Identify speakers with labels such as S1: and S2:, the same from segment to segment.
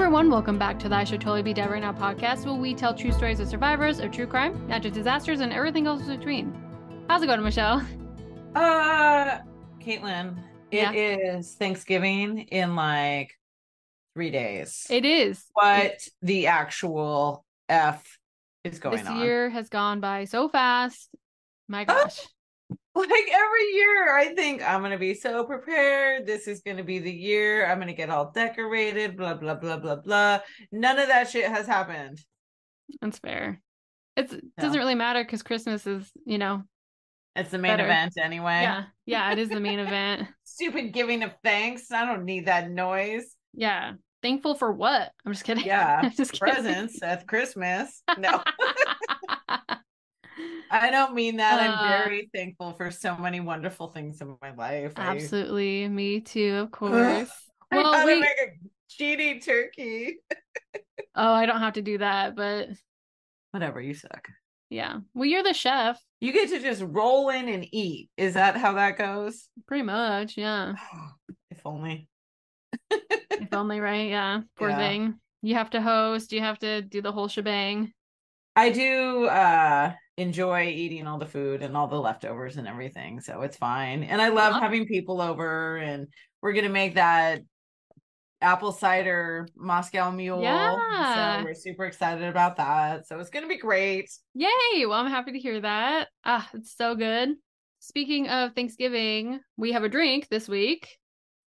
S1: everyone, welcome back to the I Should Totally Be Dead Right Now podcast, where we tell true stories of survivors of true crime, natural disasters, and everything else in between. How's it going, Michelle?
S2: Uh, Caitlin,
S1: Yeah.
S2: it is Thanksgiving in like three days.
S1: It is.
S2: what the actual F is going
S1: this
S2: on?
S1: This year has gone by so fast. My
S2: Ah,
S1: gosh.
S2: Like every year, I think I'm going to be so prepared. This is going to be the year. I'm going to get all decorated, blah, blah, blah, blah, blah. None of that shit has happened.
S1: That's fair. It's, it
S2: No.
S1: doesn't really matter because Christmas is, you know,
S2: It's the main
S1: Better.
S2: event anyway.
S1: yeah, yeah, it is the main event.
S2: Stupid giving of thanks. I don't need that noise.
S1: Yeah. Thankful for what? I'm just kidding.
S2: Yeah.
S1: I'm just kidding.
S2: Presents at Christmas. No. I don't mean that.
S1: Uh,
S2: I'm very thankful for so many wonderful things in my life. I-
S1: Absolutely. Me too, of course.
S2: I,
S1: Well,
S2: how
S1: we-
S2: make a cheaty turkey.
S1: Oh, I don't have to do that, but
S2: Whatever, you suck.
S1: yeah. Well, you're the chef,
S2: You get to just roll in and eat. Is that how that goes?
S1: pretty much. Yeah.
S2: if only.
S1: If only, right? Yeah. Poor
S2: Yeah.
S1: thing. You have to host, you have to do the whole shebang.
S2: I do uh enjoy eating all the food and all the leftovers and everything, so it's fine. And I love
S1: Love-
S2: having people over and we're gonna make that apple cider Moscow mule.
S1: Yeah.
S2: So we're super excited about that. So it's gonna be great.
S1: Yay! Well, I'm happy to hear that. Ah, it's so good. Speaking of Thanksgiving, we have a drink this week.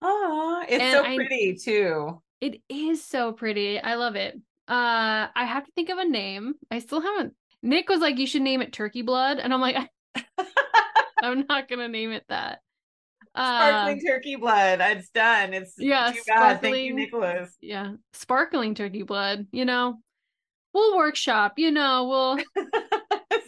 S2: Oh, it's
S1: And
S2: so
S1: I-
S2: pretty too.
S1: It is so pretty. I love it. Uh, I have to think of a name. I still haven't. Nick was like, "You should name it Turkey Blood," and I'm like, "I'm not gonna name it that." Uh,
S2: Sparkling turkey blood. It's done. It's
S1: yeah,
S2: bad. Thank you, Nicholas.
S1: yeah, sparkling turkey blood. You know, we'll workshop. You know, we'll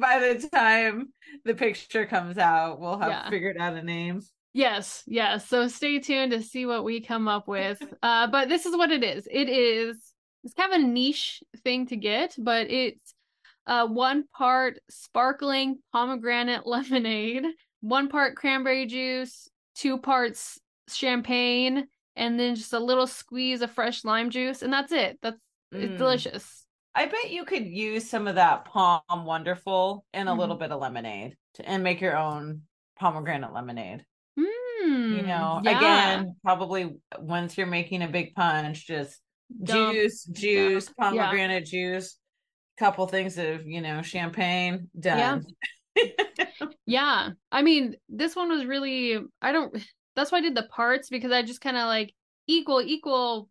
S2: By the time the picture comes out, we'll have
S1: Yeah.
S2: figured out a name.
S1: Yes, yes. So stay tuned to see what we come up with. Uh, but this is what it is. It is it's kind of a niche thing to get, but it's uh one part sparkling pomegranate lemonade, one part cranberry juice, two parts champagne, and then just a little squeeze of fresh lime juice, and that's it. That's it's
S2: Mm.
S1: delicious.
S2: I bet you could use some of that POM Wonderful and a
S1: Mm-hmm.
S2: little bit of lemonade to, and make your own pomegranate lemonade. You
S1: Mm,
S2: know,
S1: yeah.
S2: again, probably once you're making a big punch, just
S1: Dump,
S2: juice, juice,
S1: dump. Yeah.
S2: pomegranate juice, couple things of, you know, champagne, done.
S1: Yeah. I mean, this one was really I don't that's why I did the parts because I just kind of like equal equal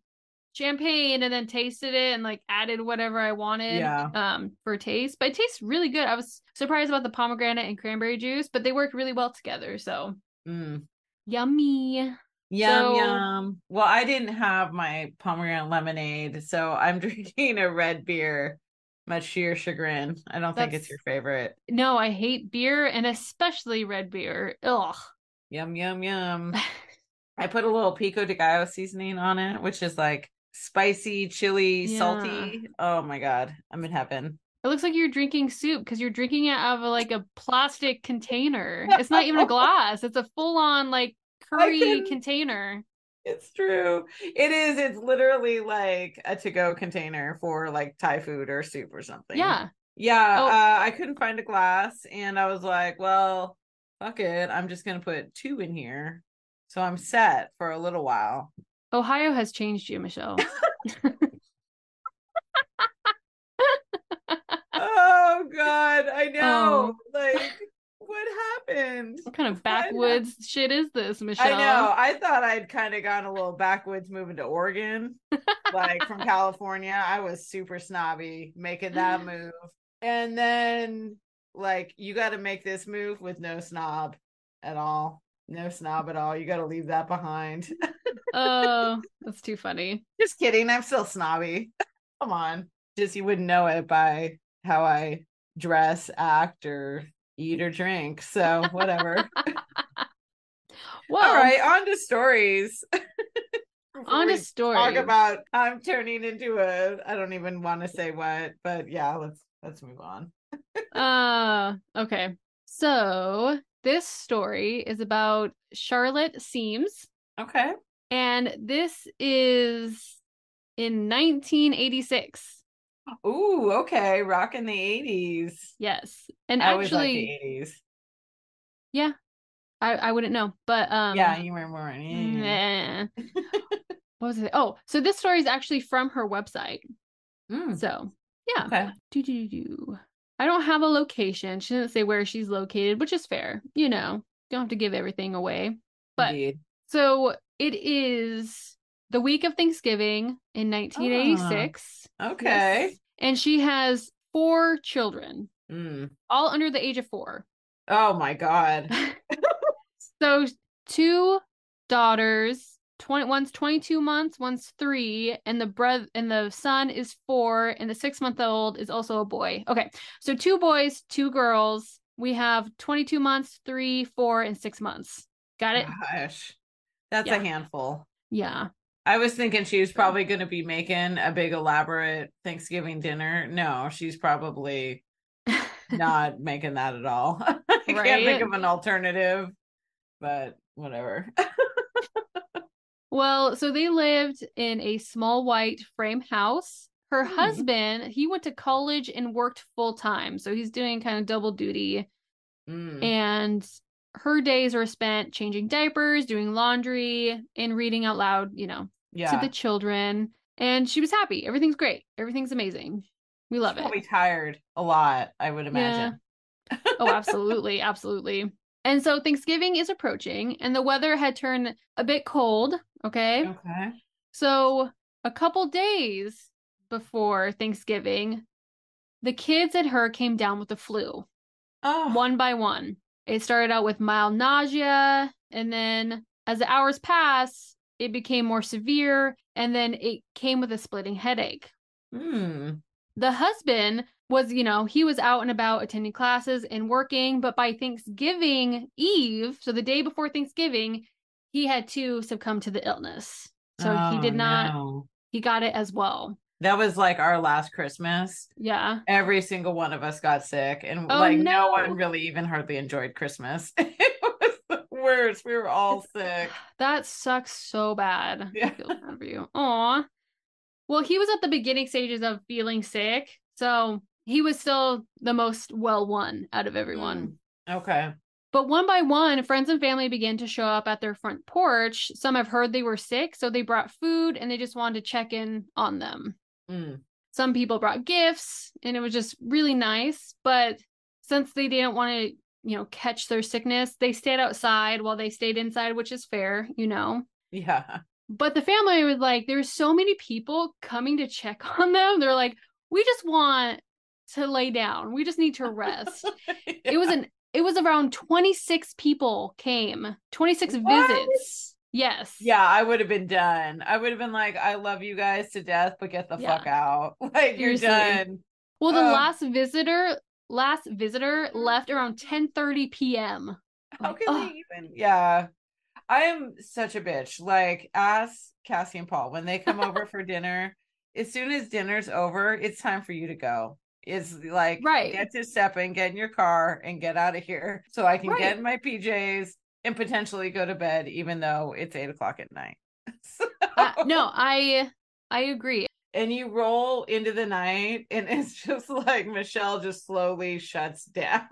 S1: champagne and then tasted it and like added whatever I wanted
S2: Yeah.
S1: um for taste. But it tastes really good. I was surprised about the pomegranate and cranberry juice, but they work really well together. So
S2: Mm.
S1: yummy.
S2: Yum
S1: So-
S2: yum. Well, I didn't have my pomegranate lemonade, so I'm drinking a red beer, much to your chagrin. I don't think it's your favorite.
S1: No, I hate beer and especially red beer. Ugh.
S2: Yum yum yum. I put a little pico de gallo seasoning on it, which is like spicy, chili,
S1: Yeah.
S2: salty. Oh my god, I'm in heaven.
S1: It looks like you're drinking soup because you're drinking it out of a, like a plastic container. It's not even a glass. It's a full on like curry
S2: couldn't-
S1: container.
S2: It's true. It is. It's literally like a to-go container for like Thai food or soup or something.
S1: Yeah.
S2: Yeah,
S1: Oh.
S2: uh, I couldn't find a glass, and I was like, "Well, fuck it. I'm just gonna put two in here, so I'm set for a little while."
S1: Ohio has changed you, Michelle.
S2: oh God, I know.
S1: Oh.
S2: Like, what happened?
S1: What kind of
S2: What
S1: backwoods shit is this, Michelle?
S2: I know. I thought I'd kind of gone a little backwoods moving to Oregon, like from California. I was super snobby making that move. And then, like, you got to make this move with no snob at all. No snob at all. You got to leave that behind.
S1: Oh, that's too funny.
S2: Just kidding. I'm still snobby. Come on. Just you wouldn't know it by how I dress, act, or eat or drink. So, whatever.
S1: Well,
S2: All right, on to stories.
S1: On to story.
S2: Talk about I'm turning into a I don't even want to say what, but yeah, let's let's move on.
S1: Uh, okay. So this story is about Charlotte Siems,
S2: Okay.
S1: and this is in 1986.
S2: Ooh, okay, rocking the 80s.
S1: Yes. And
S2: I
S1: actually,
S2: the 80s.
S1: I, I wouldn't know, but um,
S2: yeah, you were more. Yeah.
S1: what was it? Oh, so this story is actually from her website.
S2: Mm,
S1: So yeah.
S2: okay.
S1: Do do do. I don't have a location. She didn't say where she's located, which is fair. You know, don't have to give everything away. But
S2: Indeed.
S1: so it is the week of Thanksgiving in 1986.
S2: Okay.
S1: Yes. And she has four children,
S2: Mm.
S1: all under the age of four.
S2: Oh my God.
S1: So two daughters, 20 one's 22 months, one's 3, and the brother and the son is 4 and the 6-month-old is also a boy. Okay. So two boys, two girls. We have 22 months, 3, 4 and 6 months. Got it?
S2: Gosh, that's
S1: Yeah.
S2: a handful.
S1: Yeah.
S2: I was thinking she was probably going to be making a big elaborate Thanksgiving dinner. No, she's probably not making that at all. I can't think of an alternative, but whatever.
S1: Well, so they lived in a small white frame house. Her
S2: Hmm.
S1: husband, he went to college and worked full time. So he's doing kind of double duty.
S2: Mm,
S1: And her days were spent changing diapers, doing laundry, and reading out loud, you know,
S2: yeah.
S1: to the children. And she was happy. Everything's great. Everything's amazing. We love
S2: She's
S1: it.
S2: probably tired a lot, I would imagine.
S1: Oh, absolutely. absolutely. And so Thanksgiving is approaching, and the weather had turned a bit cold. Okay.
S2: Okay.
S1: So, a couple days before Thanksgiving, the kids and her came down with the flu
S2: Oh,
S1: one by one. It started out with mild nausea, and then as the hours passed, it became more severe, and then it came with a splitting headache.
S2: hmm.
S1: The husband was, you know, he was out and about attending classes and working, but by Thanksgiving Eve, so the day before Thanksgiving, he had to succumb to the illness. So he
S2: Oh,
S1: did not,
S2: no.
S1: he got it as well.
S2: That was like our last Christmas.
S1: Yeah.
S2: Every single one of us got sick, and
S1: Oh,
S2: like no.
S1: no.
S2: one really even hardly enjoyed Christmas. it was the worst. We were all sick.
S1: That sucks so bad.
S2: Yeah.
S1: I feel bad for you. Aw. Well, he was at the beginning stages of feeling sick, so he was still the most well one out of everyone.
S2: Mm, Okay.
S1: But one by one, friends and family began to show up at their front porch. Some have heard they were sick, so they brought food and they just wanted to check in on them.
S2: Mm,
S1: Some people brought gifts, and it was just really nice. But since they didn't want to, you know, catch their sickness, they stayed outside while they stayed inside, which is fair, you know.
S2: yeah.
S1: But the family was like, there's so many people coming to check on them. They're like, we just want to lay down. We just need to rest. It was an it was around 26 people came. 26
S2: What?
S1: visits. Yes.
S2: Yeah, I would have been done. I would have been like, I love you guys to death, but get the
S1: Yeah.
S2: fuck out. Like you're done.
S1: Well, the
S2: Ugh.
S1: last visitor last visitor mm-hmm. left around 10:30 p.m.
S2: How
S1: Like,
S2: can they even? Yeah. I am such a bitch. Like, ask Cassie and Paul when they come over for dinner. As soon as dinner's over, it's time for you to go. It's like,
S1: Right.
S2: get to step stepping, get in your car, and get out of here so I can
S1: Right.
S2: get in my PJs and potentially go to bed, even though it's eight o'clock at night. So-
S1: Uh, no, I I agree.
S2: and you roll into the night, and it's just like Michelle just slowly shuts down.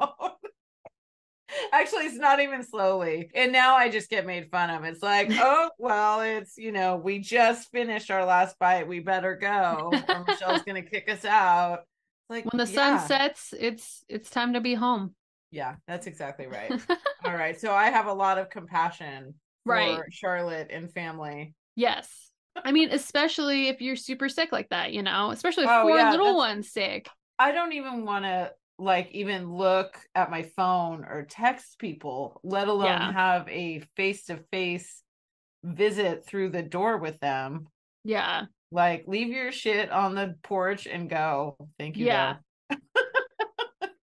S2: Actually, it's not even slowly. And now I just get made fun of. It's like, oh, well, it's, you know, we just finished our last bite. We better go. Or Michelle's going to kick us out. Like,
S1: When the
S2: yeah.
S1: sun sets, it's it's time to be home.
S2: Yeah, that's exactly right. All right. So I have a lot of compassion for
S1: Right.
S2: Charlotte and family.
S1: yes. I mean, especially if you're super sick like that, you know, especially
S2: Oh,
S1: four
S2: yeah,
S1: little ones sick.
S2: I don't even want to like even look at my phone or text people, let alone
S1: Yeah.
S2: have a face to face visit through the door with them.
S1: Yeah.
S2: Like, leave your shit on the porch and go. Thank you.
S1: Yeah.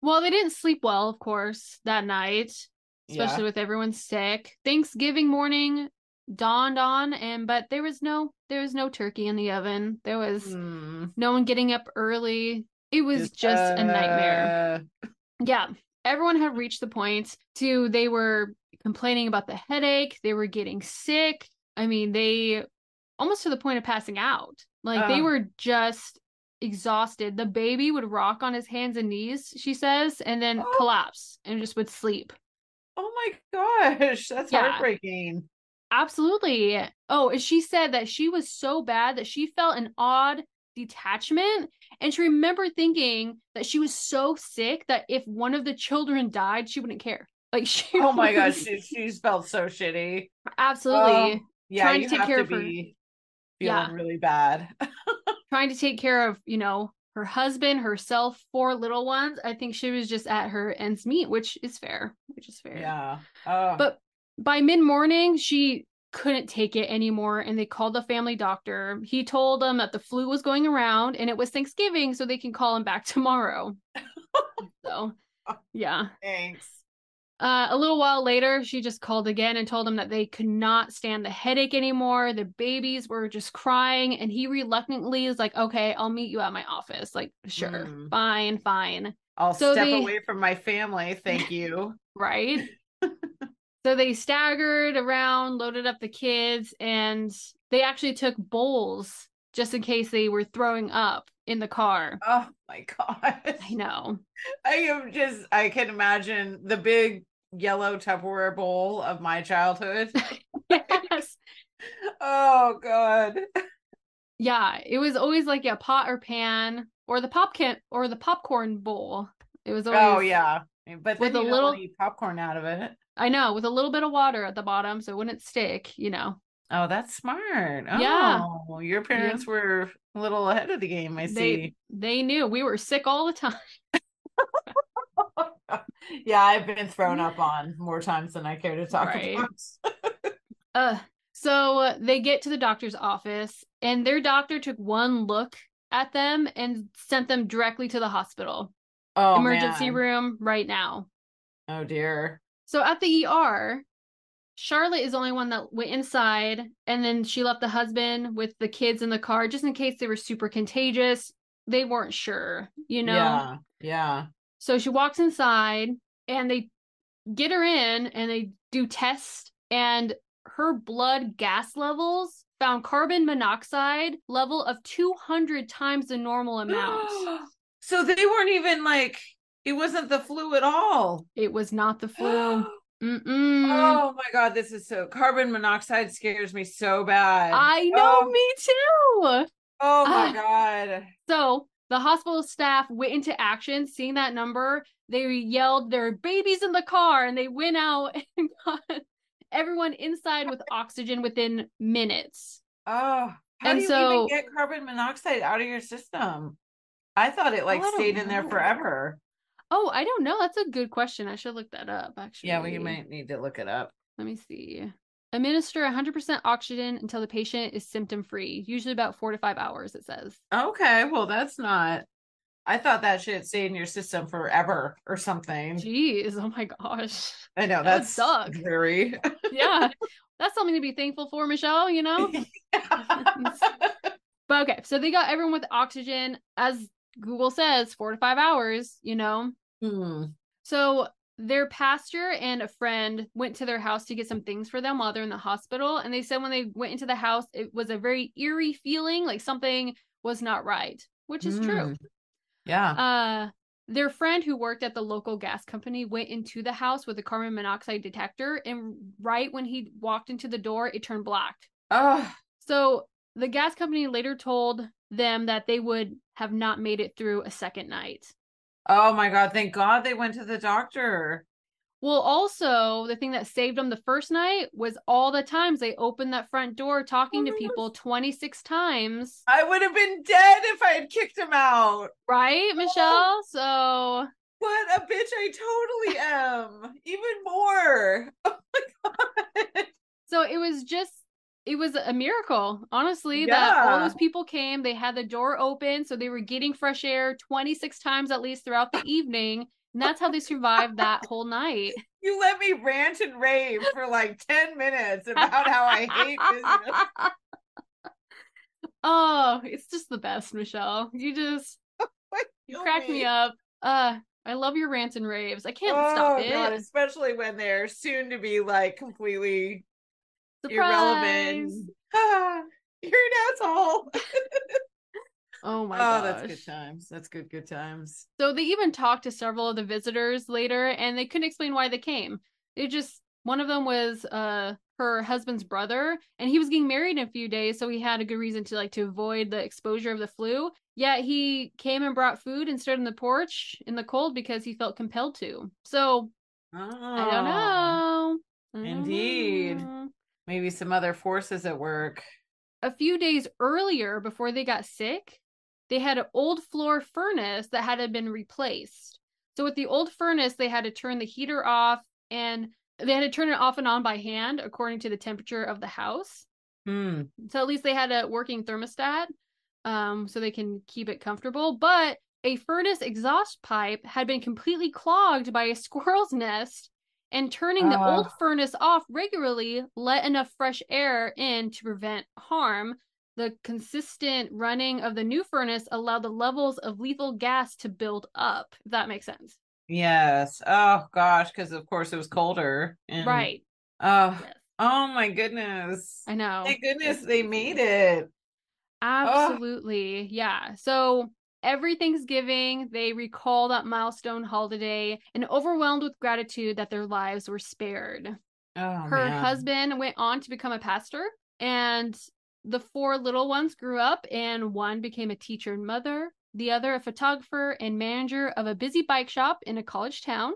S1: Well, they didn't sleep well, of course, that night, especially
S2: Yeah.
S1: with everyone sick. Thanksgiving morning dawned on and but there was no there was no turkey in the oven. There was
S2: Hmm.
S1: no one getting up early. It was just, a nightmare.
S2: uh,
S1: Yeah. Everyone had reached the point to they were complaining about the headache, they were getting sick. I mean, they almost to the point of passing out. Like they were just exhausted. The baby would rock on his hands and knees, she says, and then
S2: Oh.
S1: collapse and just would sleep.
S2: Oh my gosh, that's
S1: Yeah.
S2: heartbreaking.
S1: Absolutely. Oh, and she said that she was so bad that she felt an odd detachment. And she remembered thinking that she was so sick that if one of the children died, she wouldn't care. Like she
S2: Oh my gosh,
S1: was-
S2: she, felt so shitty.
S1: absolutely
S2: Um, yeah,
S1: Trying to take
S2: have
S1: care
S2: to
S1: of her.
S2: Be
S1: Yeah.
S2: feeling really bad.
S1: trying to take care of, you know, her husband, herself, four little ones. I think she was just at her ends meet, which is fair, which is fair.
S2: yeah. Oh,
S1: But by mid morning, she couldn't take it anymore and they called the family doctor. He told them that the flu was going around and it was Thanksgiving, so they can call him back tomorrow. so, yeah.
S2: thanks.
S1: Uh, a little while later, she just called again and told him that they could not stand the headache anymore. The babies were just crying, and he reluctantly is like, "Okay, I'll meet you at my office." Like, sure,
S2: Mm.
S1: fine, fine,
S2: I'll
S1: So
S2: step
S1: they-
S2: away from my family. Thank you.
S1: right? so they staggered around, loaded up the kids, and they actually took bowls just in case they were throwing up in the car.
S2: oh my god.
S1: I know.
S2: I am just I can imagine the big yellow Tupperware bowl of my childhood.
S1: yes.
S2: oh god.
S1: Yeah, it was always like a pot or pan or the popcorn or the popcorn bowl. It was oh, always
S2: Oh yeah. But
S1: With a little-
S2: don't want to eat popcorn out of it.
S1: I know, with a little bit of water at the bottom so it wouldn't stick, you know.
S2: Oh, that's smart. Oh,
S1: Yeah.
S2: your parents were a little ahead of the game, I
S1: They
S2: see.
S1: they knew we were sick all the time.
S2: yeah, I've been thrown up on more times than I care to talk
S1: Right.
S2: about.
S1: Uh so they get to the doctor's office and their doctor took one look at them and sent them directly to the hospital.
S2: Oh,
S1: Emergency
S2: man.
S1: room right now.
S2: Oh dear.
S1: So at the ER, Charlotte is the only one that went inside, and then she left the husband with the kids in the car just in case they were super contagious. They weren't sure, you know?
S2: Yeah. Yeah.
S1: So she walks inside and they get her in and they do tests, and her blood gas levels found carbon monoxide level of 200 times the normal amount.
S2: so they weren't even like it wasn't the flu at all.
S1: it was not the flu. Mm-mm.
S2: Oh my god, this is so carbon monoxide scares me so bad.
S1: I know,
S2: Oh,
S1: me too.
S2: oh my
S1: Ah.
S2: god.
S1: So the hospital staff went into action, seeing that number. They yelled, "There are babies in the car!" and they went out and got everyone inside with oxygen within minutes.
S2: Oh, how
S1: And
S2: do you
S1: so-
S2: even get carbon monoxide out of your system? I thought it like stayed in there forever.
S1: Oh, I don't know. That's a good question. I should look that up. Actually,
S2: Yeah, well, you might need to look it up.
S1: Let me see. Administer 100% oxygen until the patient is symptom free. Usually about four to five hours. It says.
S2: Okay, well, that's not. I thought that shit stayed in your system forever or something.
S1: Jeez, oh my gosh.
S2: I know
S1: that
S2: that's
S1: suck.
S2: very.
S1: Yeah, that's something to be thankful for, Michelle. You know. But okay, so they got everyone with oxygen, as Google says, four to five hours, you know?
S2: Hmm.
S1: So their pastor and a friend went to their house to get some things for them while they're in the hospital. And they said when they went into the house, it was a very eerie feeling, like something was not right, which is true.
S2: Mm. Yeah.
S1: Uh, their friend who worked at the local gas company went into the house with a carbon monoxide detector. And right when he walked into the door, it turned black.
S2: Oh,
S1: So the gas company later told them that they would have not made it through a second night.
S2: Oh my God! Thank God they went to the doctor.
S1: Well, also, the thing that saved them the first night was all the times they opened that front door talking to
S2: Oh my
S1: people 26 times.
S2: I would have been dead if I had kicked him out.
S1: Right, Michelle? Oh. So,
S2: What a bitch I totally am. Even more. Oh my God.
S1: so it was just it was a miracle, honestly, that all those people came, they had the door open, so they were getting fresh air 26 times at least throughout the evening, and that's how they survived that whole night.
S2: You let me rant and rave for like 10 minutes about how I hate business.
S1: Oh, it's just the best, Michelle. You just you
S2: Kill
S1: crack me up. Uh, I love your rants and raves. I can't
S2: oh,
S1: stop it.
S2: God, especially when they're soon to be like completely
S1: Surprise.
S2: irrelevant. You're an asshole.
S1: Oh my
S2: oh,
S1: gosh.
S2: that's good times. That's good, good times.
S1: So they even talked to several of the visitors later and they couldn't explain why they came. They just one of them was uh her husband's brother and he was getting married in a few days so he had a good reason to like to avoid the exposure of the flu. Yet he came and brought food and stood on the porch in the cold because he felt compelled to. So
S2: Oh,
S1: I don't know. I don't
S2: Indeed.
S1: know.
S2: Maybe some other forces at work.
S1: a few days earlier before they got sick they had an old floor furnace that had been replaced so with the old furnace they had to turn the heater off and they had to turn it off and on by hand according to the temperature of the house
S2: Hmm.
S1: so at least they had a working thermostat um, so they can keep it comfortable but a furnace exhaust pipe had been completely clogged by a squirrel's nest and turning the
S2: Ah.
S1: old furnace off regularly let enough fresh air in to prevent harm the consistent running of the new furnace allowed the levels of lethal gas to build up if that makes sense
S2: Yes. Oh gosh, because of course it was colder. And,
S1: right
S2: Oh.
S1: yes
S2: Oh my goodness.
S1: i know
S2: Thank goodness they made it.
S1: Absolutely. Yeah. So every Thanksgiving, they recall that milestone holiday and overwhelmed with gratitude that their lives were spared.
S2: Oh
S1: Her
S2: man.
S1: husband went on to become a pastor, and the four little ones grew up, and one became a teacher and mother, the other a photographer and manager of a busy bike shop in a college town,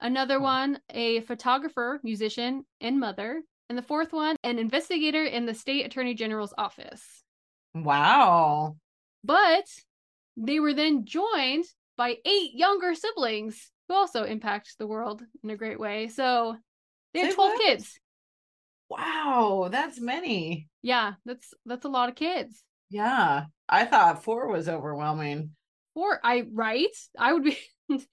S1: another
S2: Oh.
S1: one a photographer, musician, and mother, and the fourth one an investigator in the state attorney general's office.
S2: Wow.
S1: But they were then joined by eight younger siblings who also impact the world in a great way. So they had
S2: Say
S1: 12
S2: what?
S1: kids.
S2: Wow. That's many.
S1: Yeah, that's that's a lot of kids.
S2: Yeah. I thought four was overwhelming.
S1: Four I right? I would be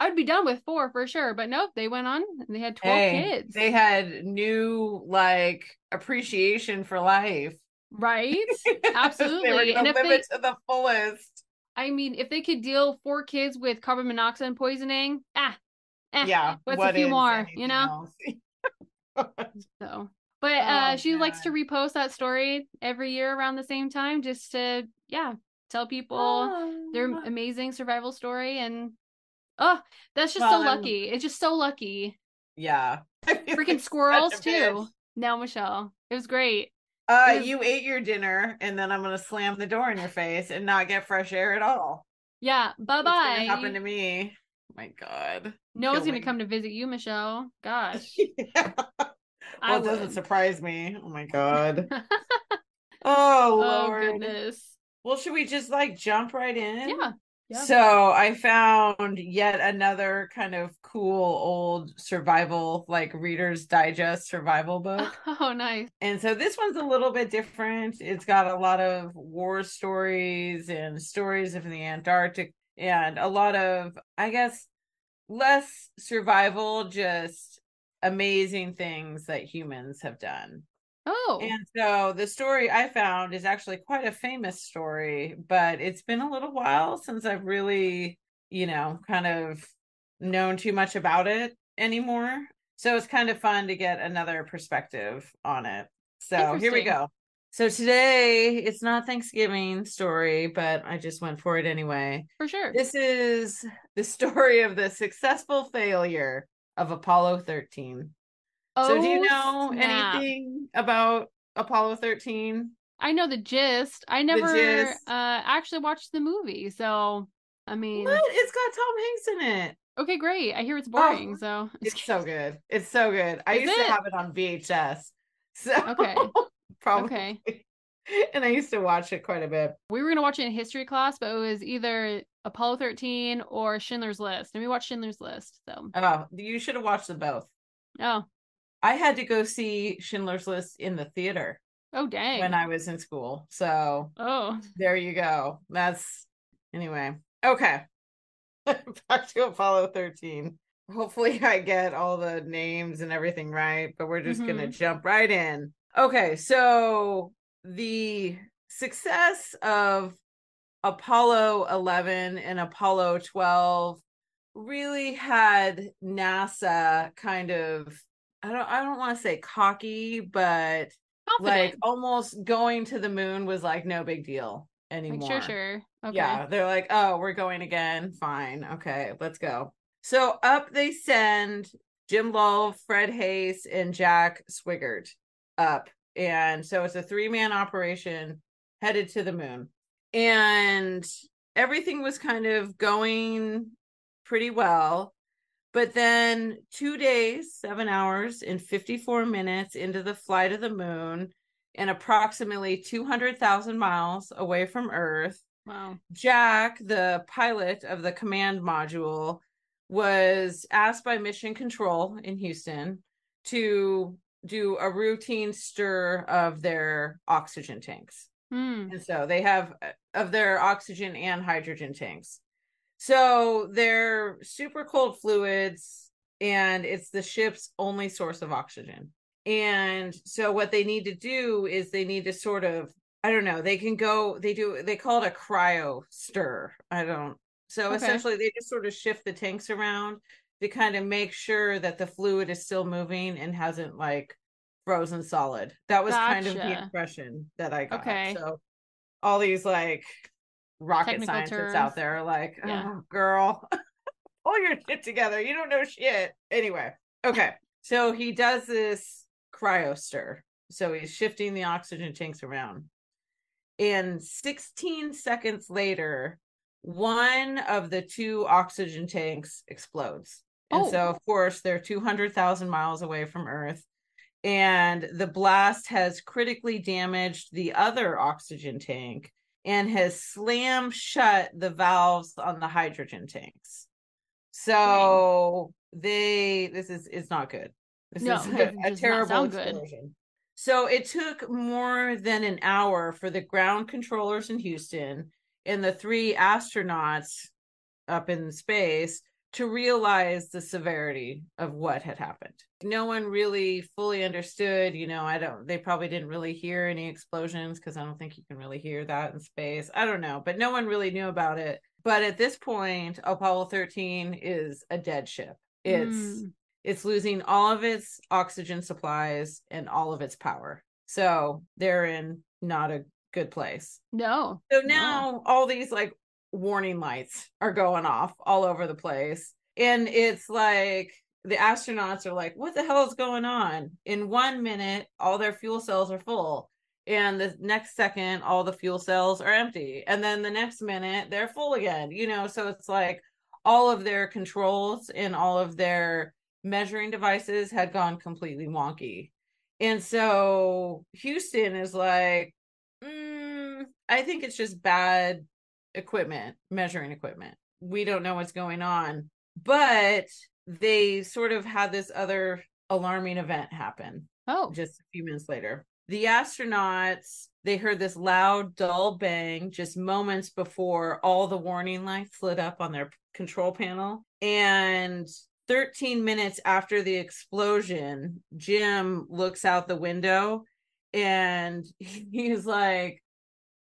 S1: I would be done with four for sure, but nope, they went on and they had 12
S2: Hey,
S1: kids.
S2: they had new like appreciation for life.
S1: Right?
S2: they were
S1: Absolutely. And if
S2: live
S1: they
S2: it to the fullest.
S1: I mean, if they could deal four kids with carbon monoxide poisoning, ah, eh,
S2: yeah.
S1: what's
S2: what
S1: a few more, you know? So, but uh,
S2: Oh,
S1: she likes to repost that story every year around the same time, just to yeah, tell people their
S2: Oh.
S1: amazing survival story. And oh, that's just
S2: Well,
S1: so
S2: I'm-
S1: lucky. It's just so lucky.
S2: Yeah. I feel like
S1: Freaking squirrels too.
S2: bitch.
S1: No, Michelle, it was great.
S2: Uh,
S1: was-
S2: you ate your dinner, and then I'm gonna slam the door in your face and not get fresh air at all.
S1: Yeah, bye
S2: bye. gonna happen to me? Oh my God.
S1: No one's gonna come to visit you, Michelle. Gosh,
S2: yeah. Well, it doesn't surprise me. Oh my God. Oh
S1: oh goodness.
S2: Well, should we just like jump right in?
S1: Yeah. Yeah.
S2: So I found yet another kind of cool old survival, like Reader's Digest survival book.
S1: Oh, nice.
S2: And so this one's a little bit different. It's got a lot of war stories and stories of the Antarctic and a lot of, I guess, less survival, just amazing things that humans have done.
S1: Oh,
S2: And so the story I found is actually quite a famous story, but it's been a little while since I've really, you know, kind of known too much about it anymore. So it's kind of fun to get another perspective on it. So here we go. So today it's not Thanksgiving story, but I just went for it anyway.
S1: for sure.
S2: This is the story of the successful failure of Apollo 13. So do you
S1: Oh,
S2: know
S1: snap.
S2: anything about Apollo 13?
S1: I know the gist. I never
S2: gist.
S1: uh actually watched the movie, so I mean,
S2: What? It's got Tom Hanks in it.
S1: okay, great. I hear it's boring, so
S2: It's so good. It's so good. I
S1: Is
S2: used
S1: it?
S2: to have it on VHS. So
S1: Okay.
S2: probably.
S1: Okay.
S2: And I used to watch it quite a bit.
S1: we were gonna watch it in history class, but it was either Apollo 13 or Schindler's List, and we watched Schindler's List. So,
S2: Oh, you should have watched them both.
S1: oh,
S2: I had to go see Schindler's List in the theater
S1: oh, dang.
S2: when I was in school. So
S1: oh,
S2: there you go. That's anyway. Okay. Back to Apollo 13. Hopefully, I get all the names and everything right, but we're just going to mm-hmm. jump right in. Okay. So, the success of Apollo 11 and Apollo 12 really had NASA kind of I don't I don't want to say cocky, but like almost going to the moon was like no big deal
S1: Like,
S2: anymore.
S1: sure, sure. Okay.
S2: Yeah, they're like, oh, we're going again. Fine. Okay, let's go. So up they send Jim Lovell, Fred Haise, and Jack Swigert up. And so it's a three man operation headed to the moon. And everything was kind of going pretty well. But then two days, seven hours, and 54 minutes into the flight of the moon, and approximately 200,000 miles away from Earth,
S1: Wow.
S2: Jack, the pilot of the command module, was asked by Mission Control in Houston to do a routine stir of their oxygen tanks.
S1: Hmm.
S2: And so they have uh, of their oxygen and hydrogen tanks. So they're super cold fluids, and it's the ship's only source of oxygen. And so what they need to do is they need to sort of, I don't know, they can go, they do, they call it a cryo stir. I don't, so
S1: Okay.
S2: essentially they just sort of shift the tanks around to kind of make sure that the fluid is still moving and hasn't like frozen solid. That was kind of the
S1: Gotcha.
S2: impression that I got.
S1: Okay.
S2: So all these like rocket scientists
S1: terms.
S2: out there are like, oh, girl, pull your shit together. You don't know shit. Anyway, okay. So he does this cryo stir. So he's shifting the oxygen tanks around. And 16 seconds later, one of the two oxygen tanks explodes. And
S1: Oh.
S2: so, of course, they're 200,000 miles away from Earth. And the blast has critically damaged the other oxygen tank and has slammed shut the valves on the hydrogen tanks. So they this is it's not good. This
S1: No,
S2: is a, a terrible explosion. So it took more than an hour for the ground controllers in Houston and the three astronauts up in space to realize the severity of what had happened. No one really fully understood, you know, I don't they probably didn't really hear any explosions because I don't think you can really hear that in space. I don't know, but no one really knew about it. But at this point, Apollo 13 is a dead ship. It's
S1: Mm.
S2: it's losing all of its oxygen supplies and all of its power. So they're in not a good place.
S1: No.
S2: So
S1: No.
S2: now all these like warning lights are going off all over the place. And it's like the astronauts are like, what the hell is going on? In one minute, all their fuel cells are full. And the next second, all the fuel cells are empty. And then the next minute, they're full again. You know, so it's like all of their controls and all of their measuring devices had gone completely wonky. And so Houston is like, mm, I think it's just bad equipment, measuring equipment. We don't know what's going on. But they sort of had this other alarming event happen
S1: Oh.
S2: just a few minutes later. The astronauts, they heard this loud, dull bang just moments before all the warning lights lit up on their control panel. And 13 minutes after the explosion, Jim looks out the window and he's like,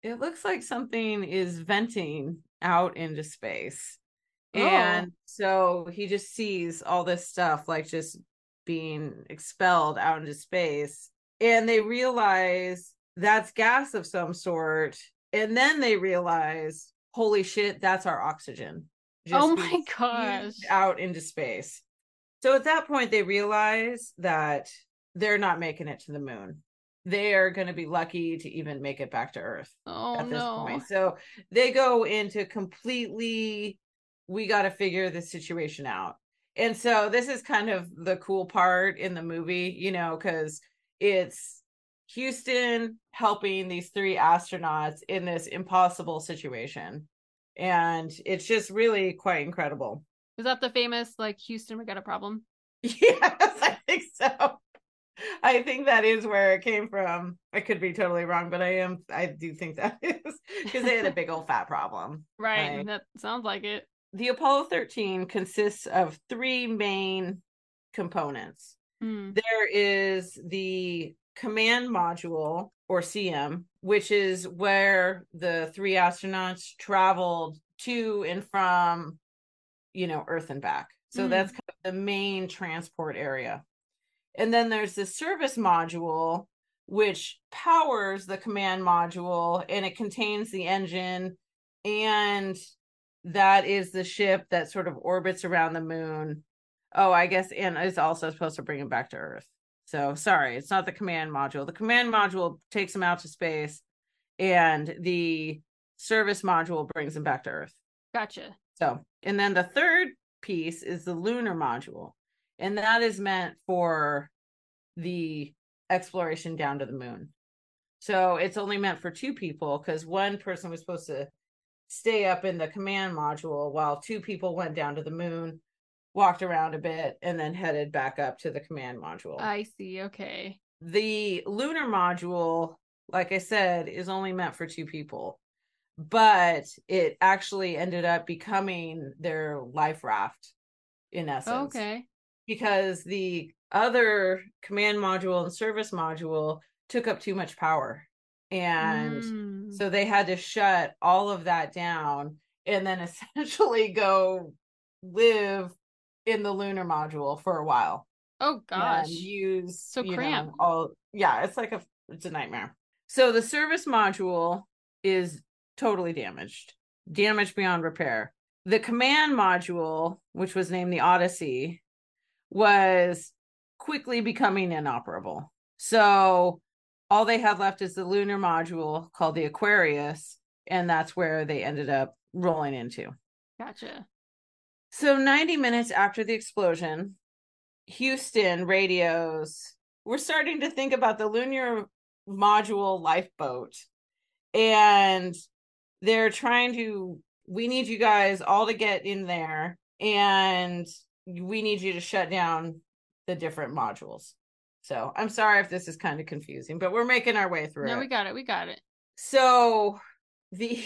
S2: it looks like something is venting out into space.
S1: Oh.
S2: And so he just sees all this stuff like just being expelled out into space. And they realize that's gas of some sort. And then they realize, holy shit, that's our oxygen.
S1: Oh my gosh.
S2: Out into space. So at that point, they realize that they're not making it to the moon. They are going to be lucky to even make it back to Earth
S1: Oh
S2: at this
S1: no.
S2: point. So they go into completely, we got to figure this situation out. And so this is kind of the cool part in the movie, you know, because it's Houston helping these three astronauts in this impossible situation. And it's just really quite incredible.
S1: Is that the famous like Houston we got a problem?
S2: Yes, I think so. I think that is where it came from. I could be totally wrong, but I am I do think that is because they had a big old fat problem.
S1: Right.
S2: Right.
S1: That sounds like it.
S2: The Apollo 13 consists of three main components.
S1: Hmm.
S2: There is the command module or CM, which is where the three astronauts traveled to and from, you know, Earth and back. So
S1: Mm.
S2: that's kind of the main transport area. And then there's the service module, which powers the command module and it contains the engine and that is the ship that sort of orbits around the moon. Oh, I guess and is also supposed to bring him back to Earth. So sorry, it's not the command module. The command module takes him out to space and the service module brings him back to Earth.
S1: Gotcha.
S2: So, and then the third piece is the lunar module, and that is meant for the exploration down to the moon. So it's only meant for two people because one person was supposed to stay up in the command module while two people went down to the moon, walked around a bit, and then headed back up to the command module.
S1: I see. Okay.
S2: The lunar module, like I said, is only meant for two people but it actually ended up becoming their life raft in essence.
S1: Okay.
S2: Because the other command module and service module took up too much power. And mm. so they had to shut all of that down and then essentially go live in the lunar module for a while.
S1: Oh gosh.
S2: use
S1: so cramped.
S2: Know, all yeah, it's like a it's a nightmare. So the service module is totally damaged, damaged beyond repair. The command module, which was named the Odyssey, was quickly becoming inoperable. So all they had left is the lunar module called the Aquarius, and that's where they ended up rolling into.
S1: Gotcha.
S2: So 90 minutes after the explosion, Houston radios, we're starting to think about the lunar module lifeboat. And they're trying to we need you guys all to get in there and we need you to shut down the different modules. So i'm sorry if this is kind of confusing but we're making our way through
S1: no
S2: it.
S1: we got it we got it.
S2: So the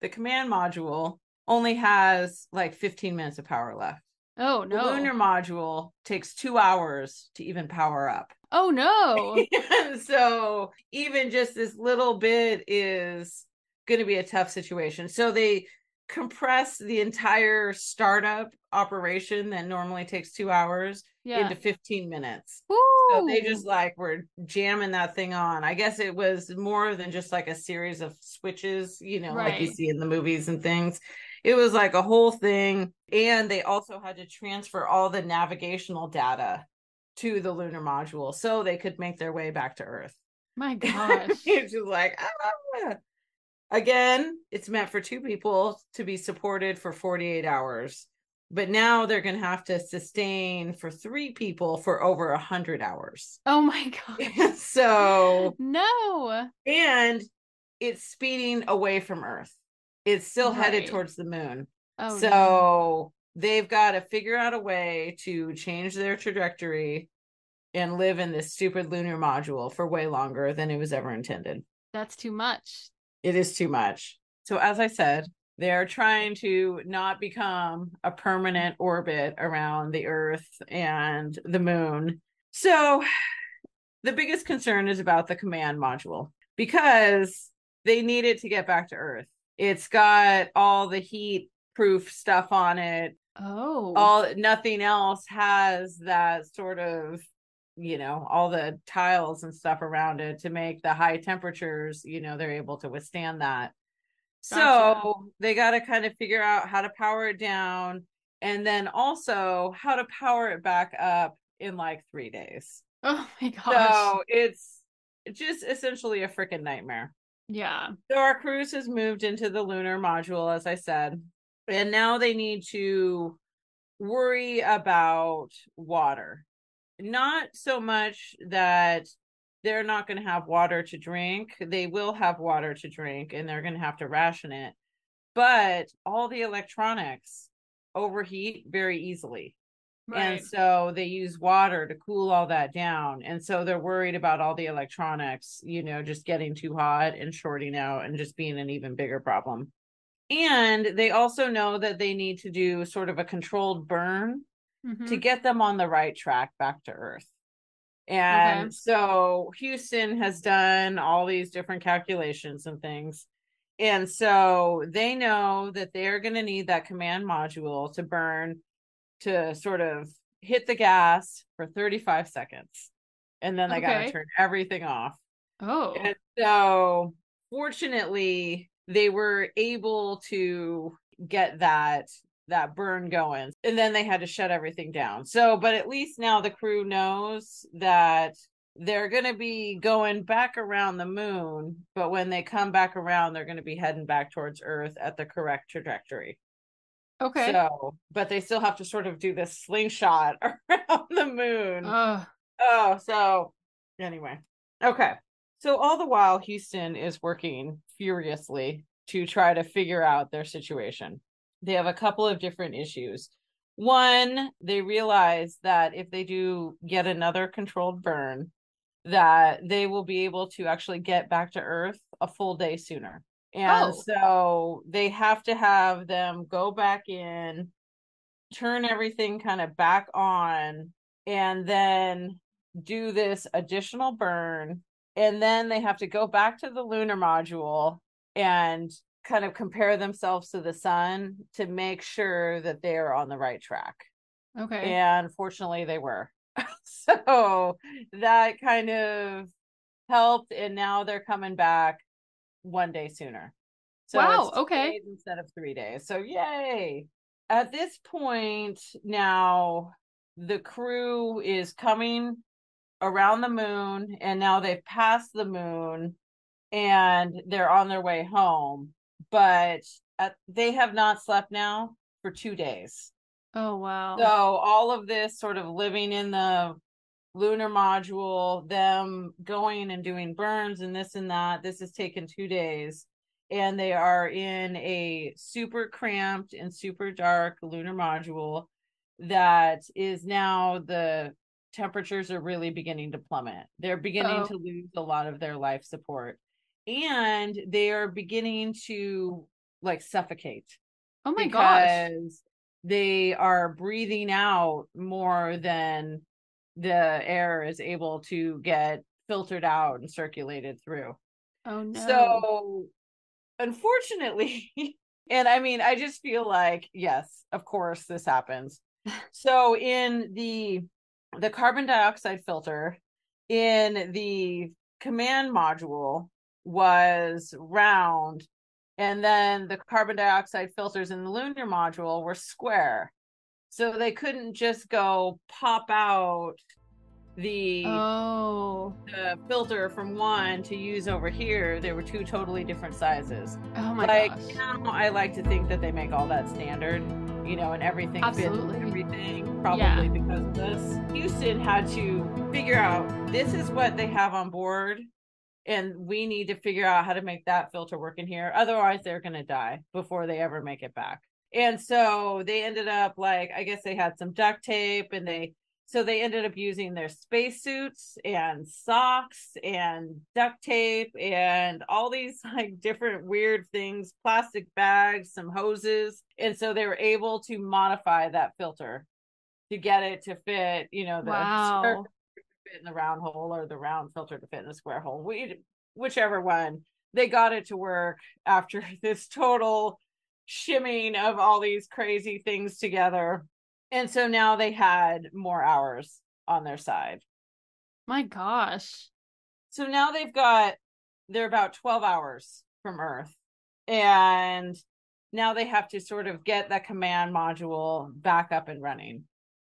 S2: the command module only has like 15 minutes of power left.
S1: Oh no
S2: the lunar module takes two hours to even power up.
S1: Oh no.
S2: So even just this little bit is going to be a tough situation. So they compress the entire startup operation that normally takes two hours yeah. into 15 minutes.
S1: Woo!
S2: So they just like were jamming that thing on. I guess it was more than just like a series of switches, you know, right. like you see in the movies and things. It was like a whole thing. And they also had to transfer all the navigational data to the lunar module so they could make their way back to Earth.
S1: My gosh.
S2: it's just like, ah. Again, it's meant for two people to be supported for 48 hours. But now they're going to have to sustain for three people for over a 100 hours.
S1: Oh my God.
S2: so,
S1: no.
S2: And it's speeding away from Earth. It's still right. headed towards the moon. Oh, so no. they've got to figure out a way to change their trajectory and live in this stupid lunar module for way longer than it was ever intended.
S1: That's too much
S2: it is too much. So, as I said, they're trying to not become a permanent orbit around the Earth and the moon. So, the biggest concern is about the command module because they need it to get back to Earth. It's got all the heat proof stuff on it.
S1: Oh.
S2: All nothing else has that sort of you know all the tiles and stuff around it to make the high temperatures you know they're able to withstand that. Gotcha. so they got to kind of figure out how to power it down and then also how to power it back up in like three days.
S1: Oh my gosh.
S2: So it's just essentially a freaking nightmare.
S1: Yeah.
S2: So our cruise has moved into the lunar module as i said and now they need to worry about water not so much that they're not going to have water to drink. They will have water to drink and they're going to have to ration it. But all the electronics overheat very easily. Right. And so they use water to cool all that down. And so they're worried about all the electronics, you know, just getting too hot and shorting out and just being an even bigger problem. And they also know that they need to do sort of a controlled burn mm-hmm. to get them on the right track back to Earth. And okay. so Houston has done all these different calculations and things. And so they know that they're going to need that command module to burn to sort of hit the gas for 35 seconds. And then they okay. got to turn everything off
S1: Oh.
S2: And so fortunately they were able to get that that burn going and then they had to shut everything down. So but at least now the crew knows that they're going to be going back around the moon but when they come back around they're going to be heading back towards earth at the correct trajectory.
S1: Okay.
S2: so but they still have to sort of do this slingshot around the moon.
S1: Ugh.
S2: oh so anyway. Okay. So all the while houston is working furiously to try to figure out their situation they have a couple of different issues. One, they realize that if they do get another controlled burn, that they will be able to actually get back to Earth a full day sooner. And
S1: Oh.
S2: so they have to have them go back in, turn everything kind of back on, and then do this additional burn. And then they have to go back to the lunar module and kind of compare themselves to the sun to make sure that they're on the right track.
S1: Okay.
S2: And fortunately, they were. so that kind of helped. And now they're coming back one day sooner. So
S1: Wow, okay.
S2: instead of three days. So yay. At this point, now the crew is coming around the moon, and now they've passed the moon and they're on their way home. But uh, they have not slept now for two days.
S1: oh wow.
S2: So all of this sort of living in the lunar module, them going and doing burns and this and that, this has taken two days. And they are in a super cramped and super dark lunar module that is now the temperatures are really beginning to plummet. They're beginning
S1: Uh-oh.
S2: to lose a lot of their life support. And they are beginning to like suffocate
S1: oh my gosh.
S2: because they are breathing out more than the air is able to get filtered out and circulated through.
S1: Oh no.
S2: So, unfortunately, and I mean, I just feel like, yes, of course, this happens. So, in the the carbon dioxide filter in the command module was round and then the carbon dioxide filters in the lunar module were square so they couldn't just go pop out the,
S1: oh.
S2: the filter from one to use over here they were two totally different sizes
S1: Oh my
S2: like
S1: gosh.
S2: now i like to think that they make all that standard you know and everything
S1: Absolutely.
S2: everything probably
S1: Yeah.
S2: because of this houston had to figure out this is what they have on board and we need to figure out how to make that filter work in here otherwise they're going to die before they ever make it back and so they ended up like i guess they had some duct tape and they so they ended up using their spacesuits and socks and duct tape and all these like different weird things, plastic bags, some hoses. And so they were able to modify that filter to get it to fit, you know, the
S1: Wow.
S2: Square filter to fit in the round hole or the round filter to fit in the square hole. We whichever one. They got it to work after this total shimming of all these crazy things together. And so now they had more hours on their side.
S1: My gosh.
S2: So now they've got, they're about 12 hours from Earth. And now they have to sort of get that command module back up and running.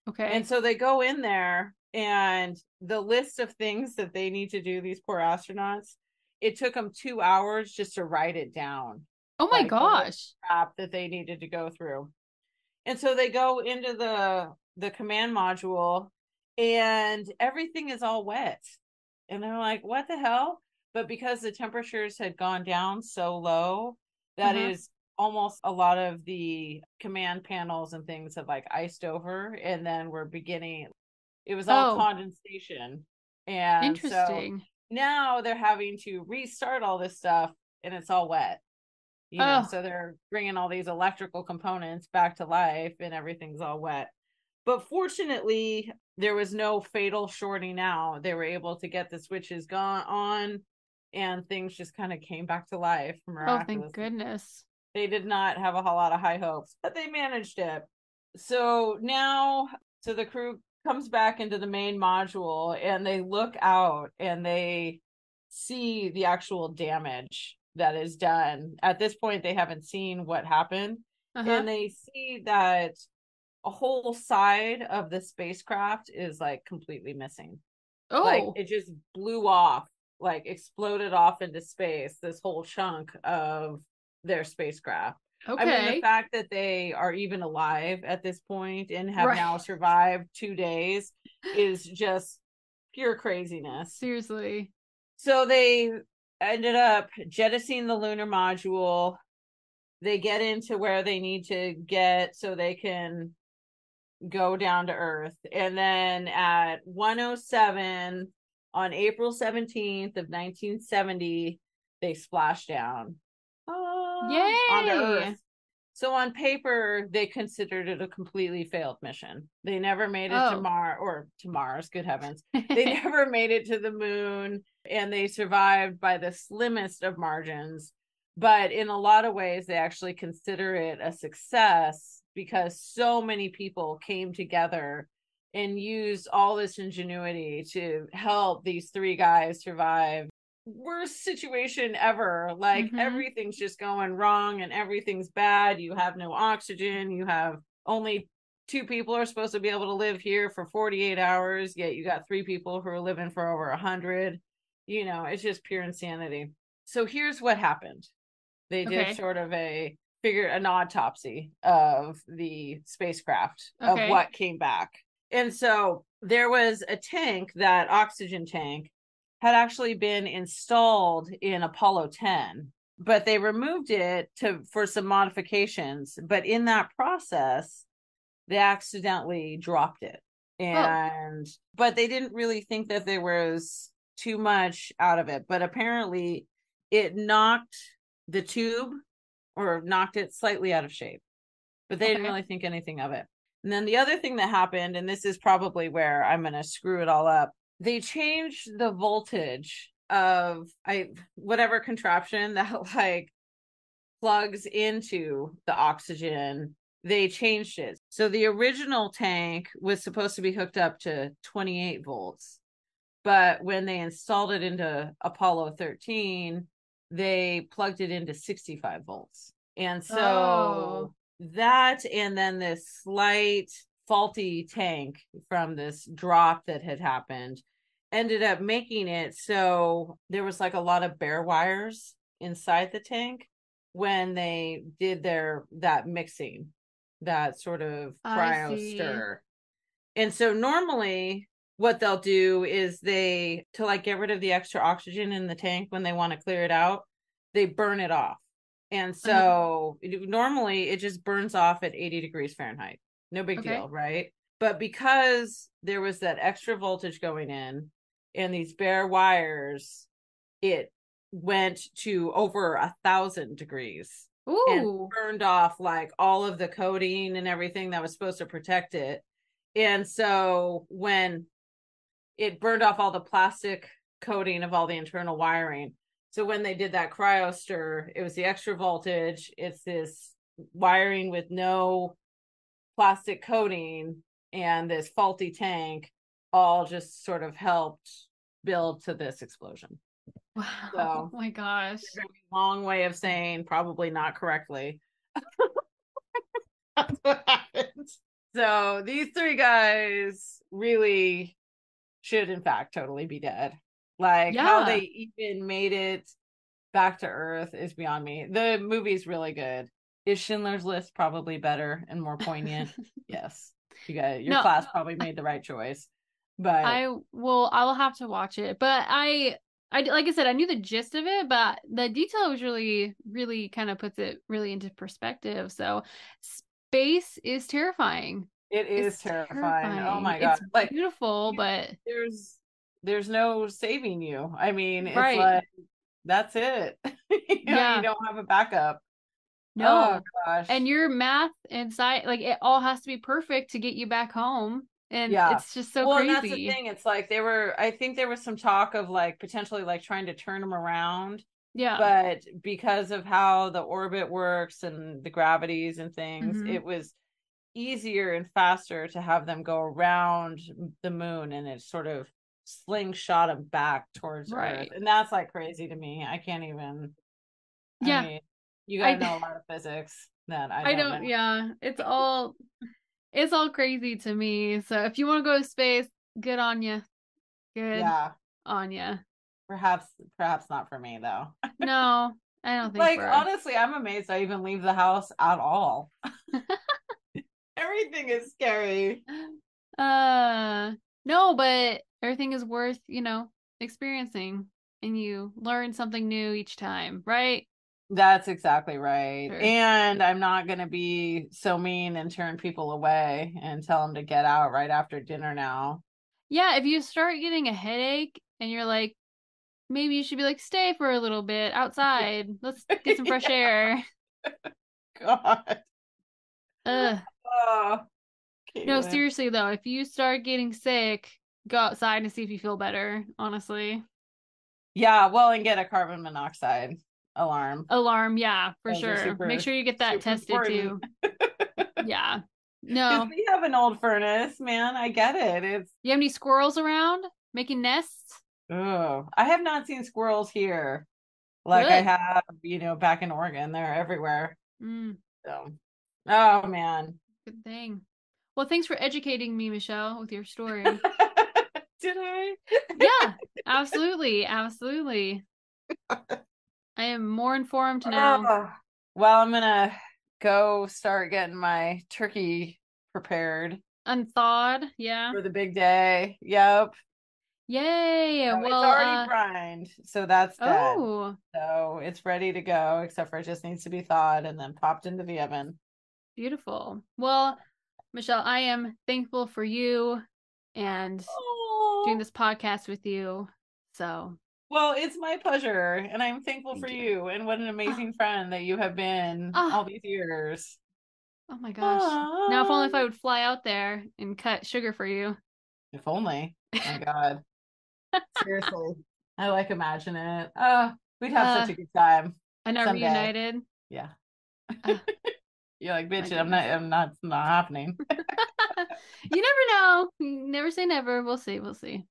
S1: Okay.
S2: And so they go in there, and the list of things that they need to do, these poor astronauts, it took them two hours just to write it down.
S1: oh my
S2: like,
S1: gosh.
S2: crap that they needed to go through. And so they go into the the command module and everything is all wet. And they're like, what the hell? But because the temperatures had gone down so low, that
S1: Uh-huh.
S2: is almost a lot of the command panels and things have like iced over and then we're beginning it was all
S1: Oh.
S2: condensation. And so
S1: Interesting.
S2: now they're having to restart all this stuff and it's all wet you know
S1: Oh.
S2: so they're bringing all these electrical components back to life and everything's all wet but fortunately there was no fatal shorting out they were able to get the switches gone on and things just kind of came back to life
S1: oh, thank goodness.
S2: they did not have a whole lot of high hopes, but they managed it. So now, so the crew comes back into the main module and they look out and they see the actual damage that is done. At this point, they haven't seen what happened,
S1: Uh-huh.
S2: and they see that a whole side of the spacecraft is like completely missing.
S1: oh,
S2: Like it just blew off, like exploded off into space, this whole chunk of their spacecraft.
S1: Okay.
S2: I mean, the fact that they are even alive at this point and have
S1: Right.
S2: now survived two days is just pure craziness.
S1: Seriously.
S2: So they ended up jettisoning the lunar module. They get into where they need to get so they can go down to Earth. And then at 107 on April 17th of 1970, they splash down.
S1: Yay!
S2: Earth. So on paper, they considered it a completely failed mission. They never made it to
S1: Oh.
S2: Mars or to Mars, good heavens. They never made it to the moon and they survived by the slimmest of margins. But in a lot of ways, they actually consider it a success because so many people came together and used all this ingenuity to help these three guys survive worst situation ever. Like
S1: Mhm.
S2: everything's just going wrong and everything's bad. You have no oxygen. You have only two people are supposed to be able to live here for 48 hours yet you got three people who are living for over 100 you know it's just pure insanity. So here's what happened. They did
S1: Okay.
S2: sort of a figure an autopsy of the spacecraft
S1: Okay.
S2: of what came back. And so there was a tank that oxygen tank had actually been installed in Apollo 10 but they removed it to for some modifications but in that process they accidentally dropped it. Oh. And but they didn't really think that there was too much out of it but apparently it knocked the tube or knocked it slightly out of shape but they didn't really think anything of it. And then the other thing that happened and this is probably where i'm going to screw it all up they changed the voltage of i whatever contraption that like plugs into the oxygen they changed it so the original tank was supposed to be hooked up to 28 volts but when they installed it into apollo 13 they plugged it into 65 volts and oh. so
S1: Oh.
S2: that and then this slight faulty tank from this drop that had happened ended up making it so there was like a lot of bare wires inside the tank when they did their that mixing that sort of cryo stir. And so normally what they'll do is they to like get rid of the extra oxygen in the tank when they want to clear it out they burn it off. And uh-huh. so it- normally it just burns off at 80 degrees fahrenheit no big
S1: Okay.
S2: deal right but because there was that extra voltage going in and these bare wires it went to over a thousand degrees and
S1: Ooh.
S2: burned off like all of the coating and everything that was supposed to protect it. And so when it burned off all the plastic coating of all the internal wiring. So when they did that cryo stir, it was the extra voltage. It's this wiring with no plastic coating and this faulty tank all just sort of helped build to this explosion.
S1: Wow.
S2: So-
S1: oh my gosh.
S2: It's a very long way of saying probably not correctly. That's what happened. So these three guys really should, in fact, totally be dead. Like how they even made it back to Earth is beyond me. The movie's really good. Is Schindler's List probably better and more poignant? yes. You got your
S1: No.
S2: class probably made the right choice. But
S1: I will. I will have to watch it, but I, I like I said, I knew the gist of it, but the detail was really, really kind of puts it really into perspective. So, space is terrifying.
S2: it is
S1: It's
S2: terrifying. Oh my god.
S1: It's
S2: like
S1: beautiful,
S2: you-
S1: but
S2: there's there's no saving you. I mean, it's
S1: Right.
S2: like that's it. you know,
S1: Yeah.
S2: you don't have a backup.
S1: No.
S2: Oh gosh.
S1: and your math and science, like it all has to be perfect to get you back home, and
S2: Yeah.
S1: it's just so
S2: well,
S1: crazy.
S2: that's the thing. It's like they were. I think there was some talk of like potentially like trying to turn them around,
S1: Yeah,
S2: but because of how the orbit works and the gravities and things,
S1: Mhm.
S2: it was easier and faster to have them go around the moon, and it sort of slingshot them back towards
S1: Right.
S2: Earth, and that's like crazy to me. I can't even. I
S1: Yeah.
S2: mean, you gotta
S1: I-
S2: know a lot of physics that I
S1: I
S2: don't.
S1: don't, yeah. It's all it's all crazy to me. So if you want to go to space, good on you. Good
S2: Yeah,
S1: on you.
S2: perhaps, perhaps not for me though.
S1: No, I don't think
S2: like honestly, I'm amazed I even leave the house at all. Everything is scary.
S1: uh no, but everything is worth, you know, experiencing and you learn something new each time, right?
S2: That's exactly right.
S1: Sure.
S2: And I'm not going to be so mean and turn people away and tell them to get out right after dinner now.
S1: Yeah, if you start getting a headache and you're like, maybe you should be like, stay for a little bit outside. Let's get some fresh air.
S2: God.
S1: Ugh.
S2: Oh,
S1: No, seriously though, if you start getting sick, go outside and see if you feel better, honestly.
S2: Yeah, well, and get a carbon monoxide alarm.
S1: Alarm, yeah, for
S2: Those
S1: sure.
S2: super-
S1: Make sure you get that tested
S2: important.
S1: too. yeah. No.
S2: we have an old furnace, man. I get it. It's
S1: You have any squirrels around making nests?
S2: oh, I have not seen squirrels here like I have, you know, back in Oregon. They're everywhere.
S1: Mm,
S2: So, oh man.
S1: good thing. Well, thanks for educating me, Michelle, with your story.
S2: Did I?
S1: yeah, absolutely. Absolutely. I am more informed now.
S2: Oh, well, I'm gonna go start getting my turkey prepared
S1: Unthawed. Yeah.
S2: for the big day. Yep.
S1: Yay.
S2: So
S1: well,
S2: it's already
S1: uh,
S2: brined, so that's dead.
S1: oh,
S2: So it's ready to go, except for it just needs to be thawed and then popped into the oven.
S1: beautiful. Well, Michelle, I am thankful for you and doing this podcast with you. So,
S2: Well, it's my pleasure, and I'm thankful
S1: Thank
S2: for
S1: you.
S2: you. And what an amazing friend that you have been
S1: Ah.
S2: all these years.
S1: oh my gosh. Now, if only if I would fly out there and cut sugar for you.
S2: If only. My God. Seriously. I like imagine it. Oh, we'd have
S1: Uh,
S2: such a good time.
S1: I know
S2: Someday.
S1: reunited.
S2: Yeah.
S1: Ah.
S2: You're like, bitch, I'm not I'm not it's not happening.
S1: you never know. Never say never. We'll see. We'll see.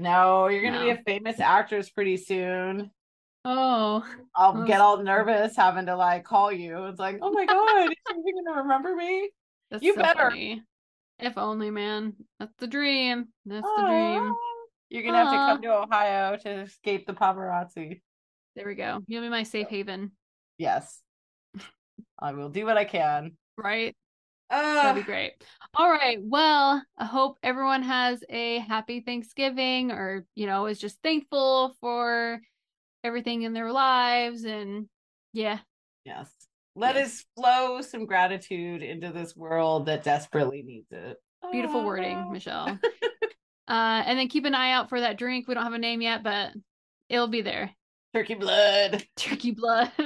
S2: No, you're gonna be a famous actress pretty soon.
S1: Oh,
S2: I'll
S1: Well,
S2: get all nervous having to like call you. It's like, oh my god, you gonna remember me?
S1: that's
S2: You
S1: so
S2: better.
S1: funny. If only, man. That's the dream. That's the dream.
S2: You're gonna have to come to Ohio to escape the paparazzi.
S1: There we go. You'll be my safe haven,
S2: Yes. I will do what I can.
S1: right?
S2: Uh,
S1: That'd be great. All right. Well, I hope everyone has a happy Thanksgiving or, you know, is just thankful for everything in their lives. And yeah,
S2: Yes. Let
S1: Yes.
S2: us flow some gratitude into this world that desperately needs it.
S1: beautiful wording. Michelle. uh, and then keep an eye out for that drink. We don't have a name yet, but it'll be there.
S2: Turkey blood.
S1: Turkey blood.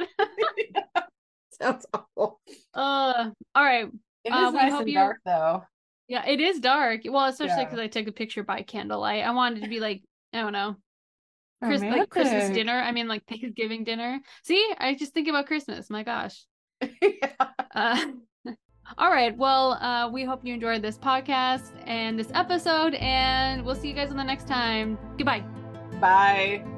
S2: Sounds awful.
S1: uh, all right.
S2: It is
S1: Uh, we
S2: nice
S1: hope
S2: and
S1: you-
S2: dark though.
S1: Yeah, it is dark. Well, especially
S2: Yeah.
S1: because I took a picture by candlelight. I wanted to be like, I don't know, Chris, like Christmas dinner. I mean, like Thanksgiving dinner. See, I just think about Christmas. My gosh.
S2: Yeah.
S1: Uh, all right. Well, uh, we hope you enjoyed this podcast and this episode, and we'll see you guys on the next time. Goodbye.
S2: Bye.